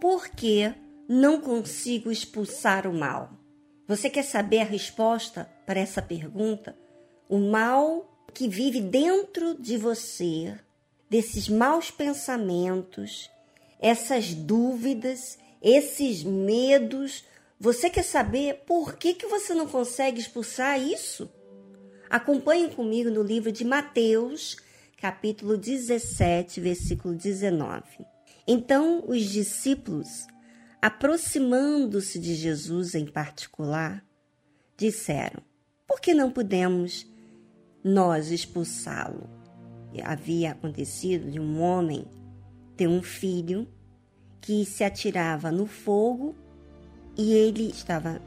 Por que não consigo expulsar o mal? Você quer saber a resposta para essa pergunta? O mal que vive dentro de você, desses maus pensamentos, essas dúvidas, esses medos. Você quer saber por que, que você não consegue expulsar isso? Acompanhe comigo no livro de Mateus, capítulo 17, versículo 19. Então os discípulos, aproximando-se de Jesus em particular, disseram: Por que não podemos nós expulsá-lo? Havia acontecido de um homem ter um filho que se atirava no fogo e ele estava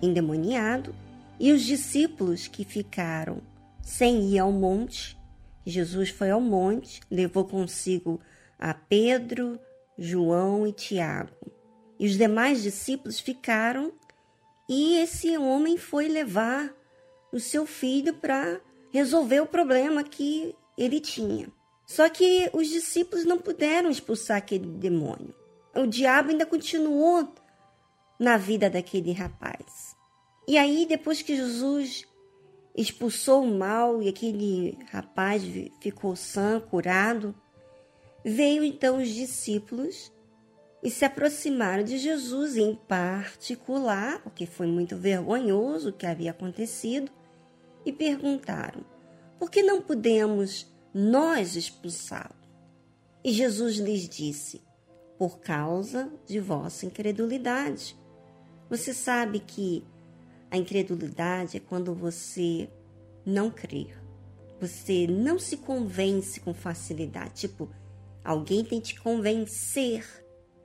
endemoniado, e os discípulos que ficaram sem ir ao monte, Jesus foi ao monte, levou consigo a Pedro, João e Tiago. E os demais discípulos ficaram, e esse homem foi levar o seu filho para resolver o problema que ele tinha. Só que os discípulos não puderam expulsar aquele demônio. O diabo ainda continuou na vida daquele rapaz. E aí, depois que Jesus expulsou o mal e aquele rapaz ficou sã, curado, veio então os discípulos e se aproximaram de Jesus em particular, porque foi muito vergonhoso o que havia acontecido, e perguntaram: por que não podemos nós expulsá-lo? E Jesus lhes disse: por causa de vossa incredulidade. Você sabe que a incredulidade é quando você não crê. Você não se convence com facilidade. Tipo, alguém tem te convencer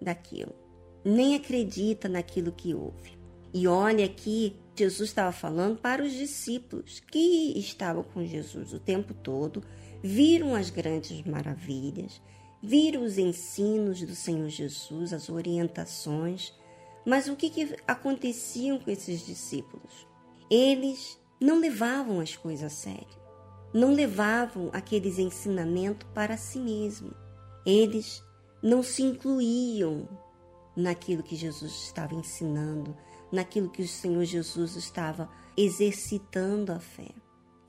daquilo. Nem acredita naquilo que ouve. E olha aqui, Jesus estava falando para os discípulos que estavam com Jesus o tempo todo, viram as grandes maravilhas, viram os ensinos do Senhor Jesus, as orientações. Mas o que, que acontecia com esses discípulos? Eles não levavam as coisas a sério, não levavam aqueles ensinamentos para si mesmo. Eles não se incluíam naquilo que Jesus estava ensinando, naquilo que o Senhor Jesus estava exercitando a fé.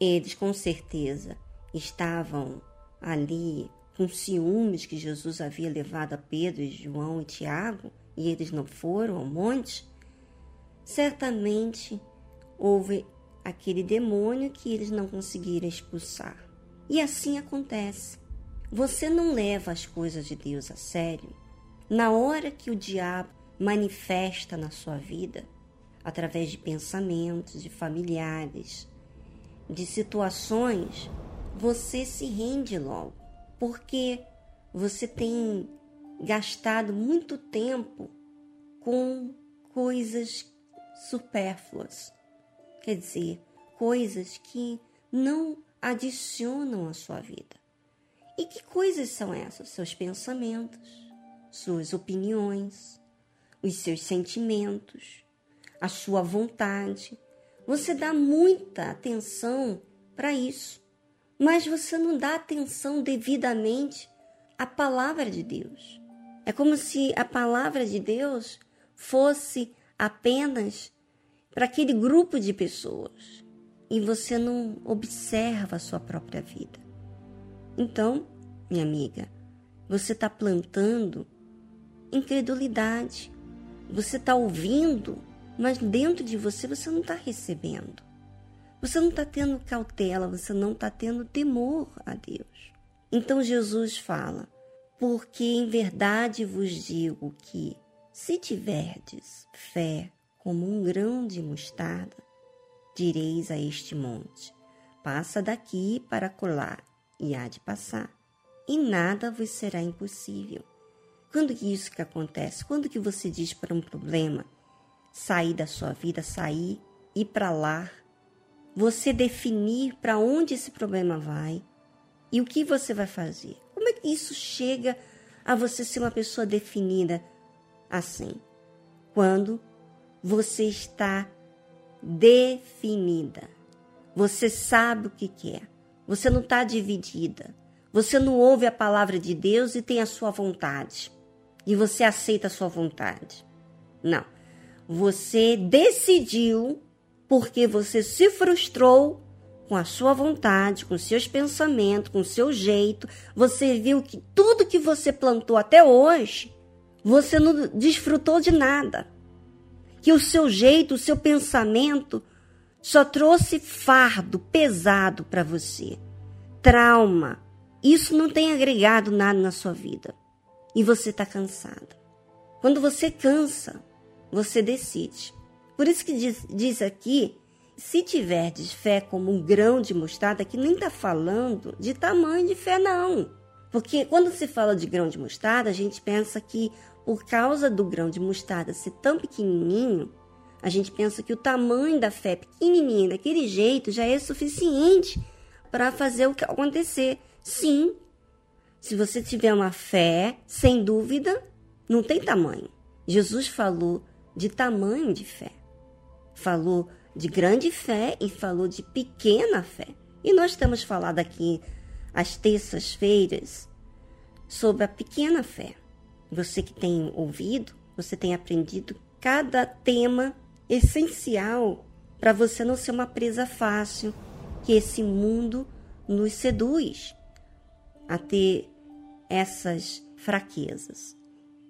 Eles, com certeza, estavam ali com ciúmes que Jesus havia levado a Pedro, João e Tiago e eles não foram ao monte. Certamente houve aquele demônio que eles não conseguiram expulsar. E assim acontece. Você não leva as coisas de Deus a sério. Na hora que o diabo manifesta na sua vida, através de pensamentos, de familiares, de situações, você se rende logo, porque você tem gastado muito tempo com coisas supérfluas, quer dizer, coisas que não adicionam à sua vida. E que coisas são essas? Seus pensamentos, suas opiniões, os seus sentimentos, a sua vontade. Você dá muita atenção para isso, mas você não dá atenção devidamente à palavra de Deus. É como se a palavra de Deus fosse apenas para aquele grupo de pessoas e você não observa a sua própria vida. Então, minha amiga, você está plantando incredulidade, você está ouvindo mas dentro de você você não está recebendo. Você não está tendo cautela, você não está tendo temor a Deus. Então Jesus fala: Porque em verdade vos digo que, se tiverdes fé como um grão de mostarda, direis a este monte: Passa daqui para colar, e há de passar, e nada vos será impossível. Quando que isso que acontece? Quando que você diz para um problema sair da sua vida, sair, ir para lá, você definir para onde esse problema vai e o que você vai fazer. Como é que isso chega a você ser uma pessoa definida assim? Quando você está definida. Você sabe o que quer. Você não está dividida. Você não ouve a palavra de Deus e tem a sua vontade. e você aceita a sua vontade. Não. Você decidiu porque você se frustrou com a sua vontade, com seus pensamentos, com seu jeito. Você viu que tudo que você plantou até hoje, você não desfrutou de nada. Que o seu jeito, o seu pensamento só trouxe fardo pesado para você, trauma. Isso não tem agregado nada na sua vida. E você está cansado. Quando você cansa, você decide. Por isso que diz, diz aqui, se tiverdes fé como um grão de mostarda, que nem está falando de tamanho de fé, não. Porque quando se fala de grão de mostarda, a gente pensa que por causa do grão de mostarda ser tão pequenininho, a gente pensa que o tamanho da fé pequenininha daquele jeito já é suficiente para fazer o que acontecer. Sim, se você tiver uma fé, sem dúvida, não tem tamanho. Jesus falou de tamanho de fé. Falou de grande fé e falou de pequena fé. E nós temos falado aqui às terças-feiras sobre a pequena fé. Você que tem ouvido, você tem aprendido cada tema essencial para você não ser uma presa fácil que esse mundo nos seduz a ter essas fraquezas.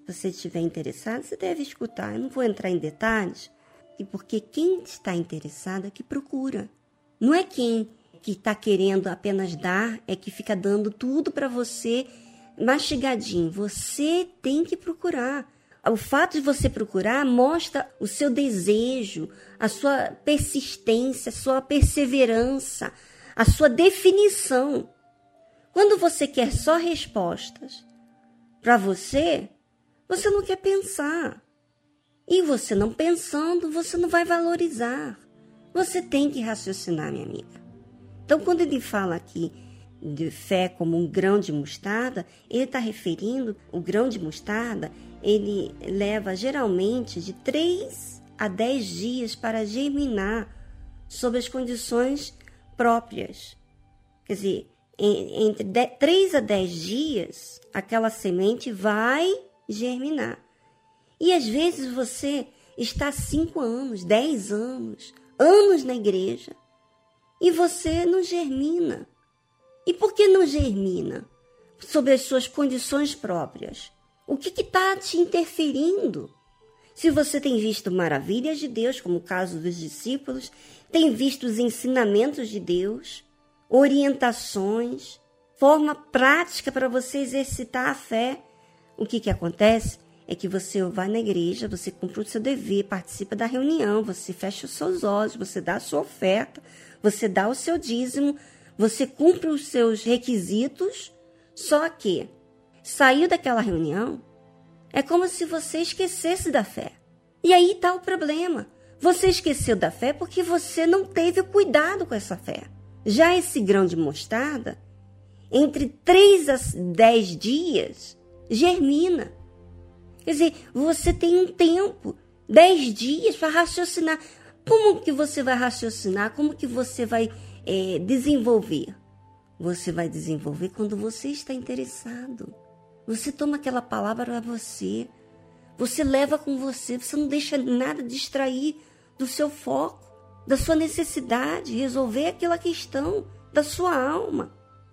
Se você estiver interessado, você deve escutar. Eu não vou entrar em detalhes, e porque quem está interessado é que procura. Não é quem que está querendo apenas dar, é que fica dando tudo para você mastigadinho. Você tem que procurar. O fato de você procurar mostra o seu desejo, a sua persistência, a sua perseverança, a sua definição. Quando você quer só respostas para você, você não quer pensar. E você não pensando, você não vai valorizar. Você tem que raciocinar, minha amiga. Então, quando ele fala aqui de fé como um grão de mostarda, ele está referindo o grão de mostarda, ele leva geralmente de 3 a 10 dias para germinar sob as condições próprias. Quer dizer, entre 3 a 10 dias, aquela semente vai germinar. E às vezes você está 5 anos, 10 anos, anos na igreja e você não germina. E por que não germina? Sobre as suas condições próprias. O que está te interferindo? Se você tem visto maravilhas de Deus, como o caso dos discípulos, tem visto os ensinamentos de Deus, orientações, forma prática para você exercitar a fé, o que, que acontece? É que você vai na igreja, você cumpre o seu dever, participa da reunião, você fecha os seus olhos, você dá a sua oferta, você dá o seu dízimo, você cumpre os seus requisitos, só que saiu daquela reunião, é como se você esquecesse da fé. E aí está o problema. Você esqueceu da fé porque você não teve cuidado com essa fé. Já esse grão de mostarda, entre 3 a 10 dias, germina. Quer dizer, você tem um tempo, 10 dias para raciocinar. Como que você vai raciocinar? Como que você vai é, desenvolver? Você vai desenvolver quando você está interessado. Você toma aquela palavra para você. Você leva com você. Você não deixa nada distrair do seu foco, da sua necessidade, resolver aquela questão da sua alma.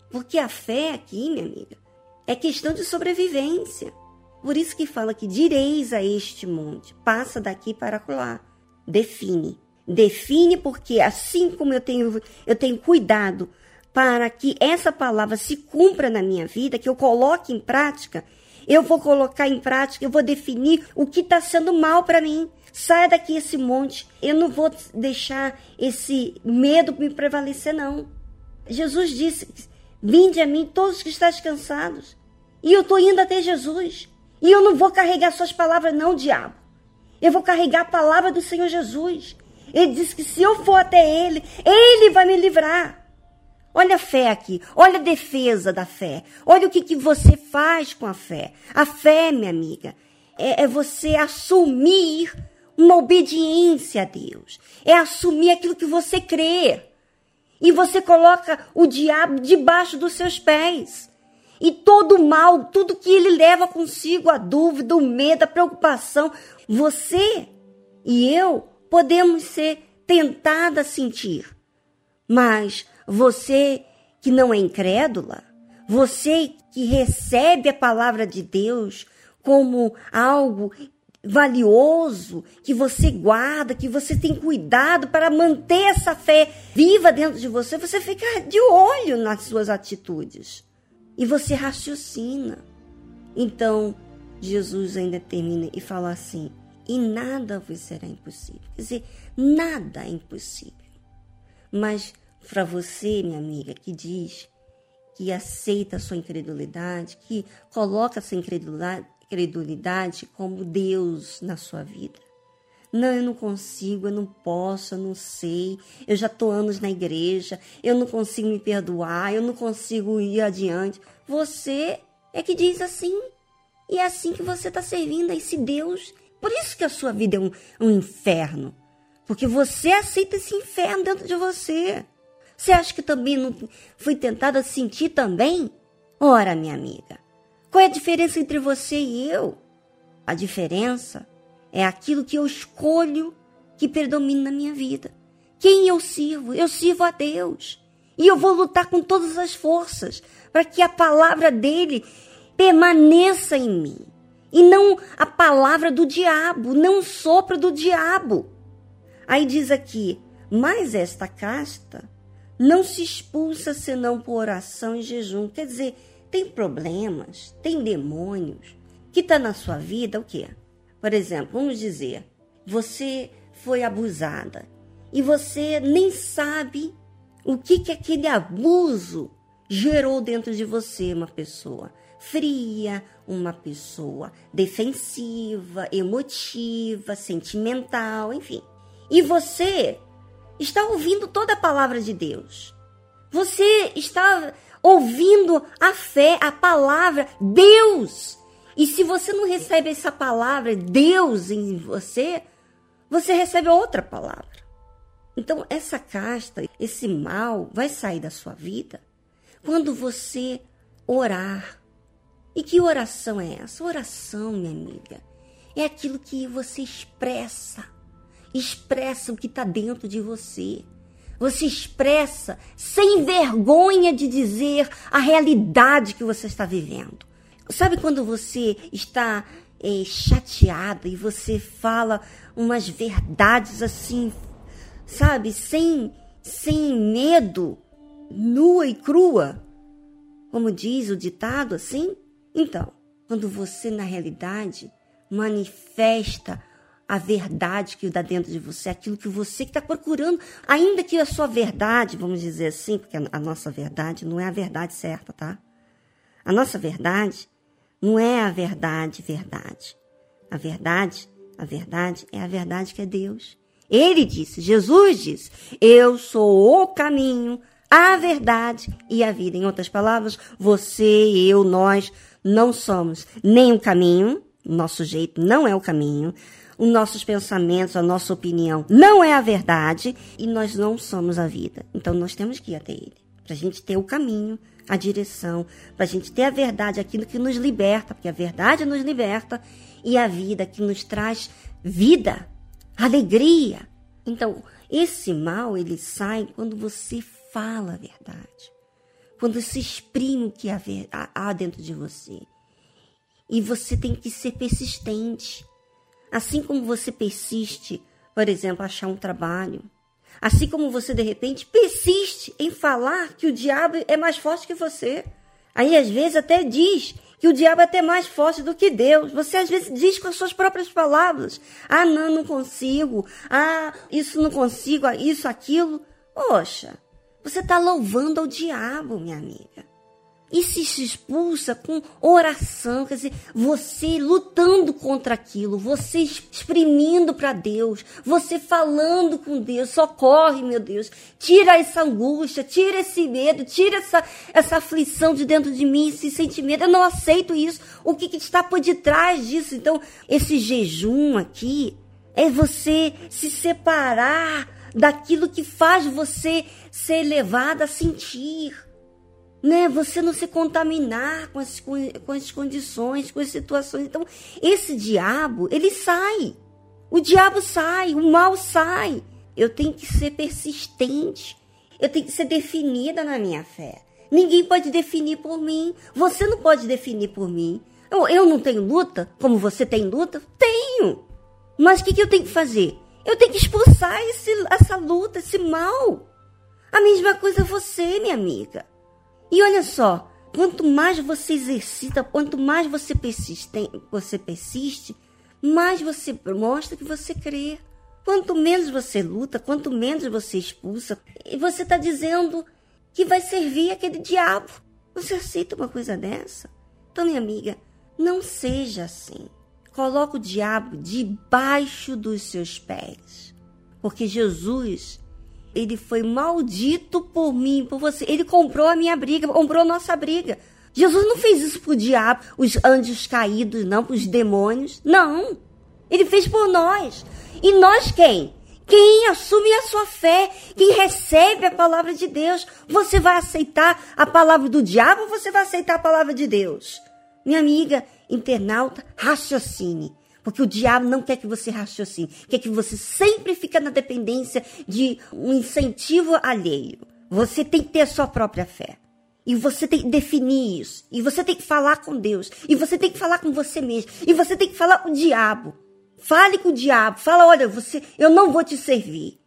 Porque a fé aqui, minha amiga, é questão de sobrevivência. Por isso que fala que direis a este monte, passa daqui para lá. Define define, porque assim como eu tenho, eu tenho cuidado para que essa palavra se cumpra na minha vida, que eu coloque em prática, eu vou colocar em prática, eu vou definir o que está sendo mal para mim. Saia daqui esse monte. Eu não vou deixar esse medo me prevalecer, não. Jesus disse: Vinde a mim todos que estáis cansados. E eu estou indo até Jesus. E eu não vou carregar suas palavras, não, diabo. Eu vou carregar a palavra do Senhor Jesus. Ele diz que se eu for até Ele, Ele vai me livrar. Olha a fé aqui, olha a defesa da fé. Olha o que, que você faz com a fé. A fé, minha amiga, é, é você assumir uma obediência a Deus. É assumir aquilo que você crê. E você coloca o diabo debaixo dos seus pés. E todo mal, tudo que ele leva consigo, a dúvida, o medo, a preocupação, você e eu podemos ser tentadas a sentir. Mas você que não é incrédula, você que recebe a palavra de Deus como algo valioso, que você guarda, que você tem cuidado para manter essa fé viva dentro de você, você fica de olho nas suas atitudes e você raciocina. Então, Jesus ainda termina e fala assim: e nada vos será impossível. Quer dizer, nada é impossível. Mas para você, minha amiga, que diz que aceita a sua incredulidade, que coloca essa incredulidade, incredulidade como Deus na sua vida. Não, eu não consigo, eu não posso, eu não sei. Eu já estou anos na igreja, eu não consigo me perdoar, eu não consigo ir adiante. Você é que diz assim. E é assim que você está servindo a esse Deus. Por isso que a sua vida é um, um inferno. Porque você aceita esse inferno dentro de você. Você acha que também não fui tentada a sentir também? Ora, minha amiga, qual é a diferença entre você e eu? A diferença é aquilo que eu escolho que predomina na minha vida. Quem eu sirvo? Eu sirvo a Deus. E eu vou lutar com todas as forças para que a palavra dele permaneça em mim. E não a palavra do diabo, não sopro do diabo. Aí diz aqui: Mas esta casta não se expulsa senão por oração e jejum. Quer dizer, tem problemas, tem demônios que está na sua vida, o quê? Por exemplo, vamos dizer, você foi abusada e você nem sabe o que, que aquele abuso gerou dentro de você, uma pessoa fria, uma pessoa defensiva, emotiva, sentimental, enfim. E você está ouvindo toda a palavra de Deus. Você está ouvindo a fé, a palavra Deus. E se você não recebe essa palavra Deus em você, você recebe outra palavra. Então, essa casta, esse mal vai sair da sua vida quando você orar. E que oração é essa? Oração, minha amiga, é aquilo que você expressa. Expressa o que está dentro de você. Você expressa sem vergonha de dizer a realidade que você está vivendo. Sabe quando você está é, chateada e você fala umas verdades assim, sabe, sem, sem medo, nua e crua? Como diz o ditado assim? Então, quando você na realidade manifesta a verdade que dá dentro de você, aquilo que você está procurando, ainda que a sua verdade, vamos dizer assim, porque a nossa verdade não é a verdade certa, tá? A nossa verdade não é a verdade, verdade. A verdade, a verdade é a verdade que é Deus. Ele disse, Jesus disse: Eu sou o caminho, a verdade e a vida. Em outras palavras, você, eu, nós não somos nem o caminho, nosso jeito não é o caminho, os nossos pensamentos, a nossa opinião não é a verdade e nós não somos a vida. Então nós temos que ir até Ele, para a gente ter o caminho, a direção, para a gente ter a verdade, aquilo que nos liberta, porque a verdade nos liberta e a vida que nos traz vida, alegria. Então, esse mal ele sai quando você fala a verdade, quando se exprime o que há dentro de você. E você tem que ser persistente. Assim como você persiste, por exemplo, achar um trabalho, assim como você de repente persiste em falar que o diabo é mais forte que você. Aí às vezes até diz que o diabo é até mais forte do que Deus. Você às vezes diz com as suas próprias palavras: "Ah, não, não consigo. Ah, isso não consigo, ah, isso aquilo". Poxa, você está louvando ao diabo, minha amiga. E se expulsa com oração, quer dizer, você lutando contra aquilo, você exprimindo para Deus, você falando com Deus, socorre, meu Deus, tira essa angústia, tira esse medo, tira essa, essa aflição de dentro de mim, esse sentimento, eu não aceito isso, o que, que está por detrás disso? Então, esse jejum aqui é você se separar daquilo que faz você ser levado a sentir né? Você não se contaminar com as, com as condições, com as situações. Então, esse diabo, ele sai. O diabo sai, o mal sai. Eu tenho que ser persistente. Eu tenho que ser definida na minha fé. Ninguém pode definir por mim. Você não pode definir por mim. Eu, eu não tenho luta, como você tem luta? Tenho. Mas o que, que eu tenho que fazer? Eu tenho que expulsar esse, essa luta, esse mal. A mesma coisa você, minha amiga. E olha só, quanto mais você exercita, quanto mais você persiste, você persiste, mais você mostra que você crê. Quanto menos você luta, quanto menos você expulsa, e você está dizendo que vai servir aquele diabo. Você aceita uma coisa dessa? Então, minha amiga, não seja assim. Coloca o diabo debaixo dos seus pés. Porque Jesus ele foi maldito por mim, por você. Ele comprou a minha briga, comprou a nossa briga. Jesus não fez isso pro diabo, os anjos caídos, não, pros demônios. Não. Ele fez por nós. E nós quem? Quem assume a sua fé, quem recebe a palavra de Deus. Você vai aceitar a palavra do diabo ou você vai aceitar a palavra de Deus? Minha amiga internauta, raciocine. Porque o diabo não quer que você raciocine, quer que você sempre fique na dependência de um incentivo alheio. Você tem que ter a sua própria fé. E você tem que definir isso. E você tem que falar com Deus. E você tem que falar com você mesmo. E você tem que falar com o diabo. Fale com o diabo. Fala, olha, você, eu não vou te servir.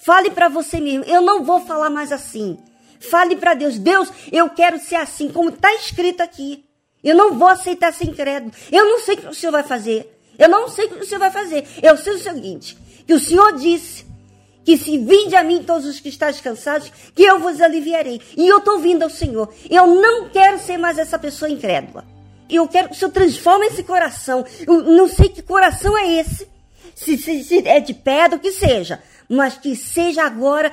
Fale para você mesmo, eu não vou falar mais assim. Fale para Deus, Deus, eu quero ser assim, como está escrito aqui. Eu não vou aceitar ser incrédulo. Eu não sei o que o Senhor vai fazer. Eu não sei o que o Senhor vai fazer. Eu sei o seguinte: que o Senhor disse que se vinde a mim todos os que estáis cansados, que eu vos aliviarei. E eu estou vindo ao Senhor. Eu não quero ser mais essa pessoa incrédula. Eu quero que o Senhor transforme esse coração. Eu não sei que coração é esse. Se, se, se é de pedra, o que seja. Mas que seja agora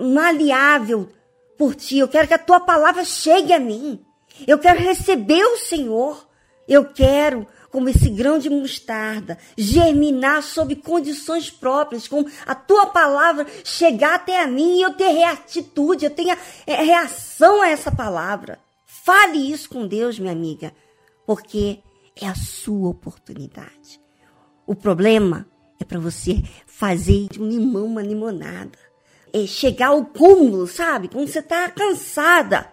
maleável por ti. Eu quero que a tua palavra chegue a mim. Eu quero receber o Senhor. Eu quero como esse grão de mostarda, germinar sob condições próprias, com a tua palavra chegar até a mim e eu ter reatitude, eu tenha é, reação a essa palavra. Fale isso com Deus, minha amiga, porque é a sua oportunidade. O problema é para você fazer de um limão uma limonada. É chegar ao cúmulo, sabe? Quando você está cansada.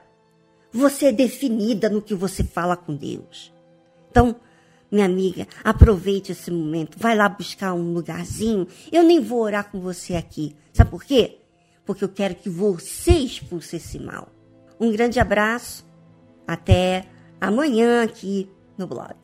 Você é definida no que você fala com Deus. Então, minha amiga, aproveite esse momento. Vai lá buscar um lugarzinho. Eu nem vou orar com você aqui. Sabe por quê? Porque eu quero que você expulse esse mal. Um grande abraço. Até amanhã aqui no blog.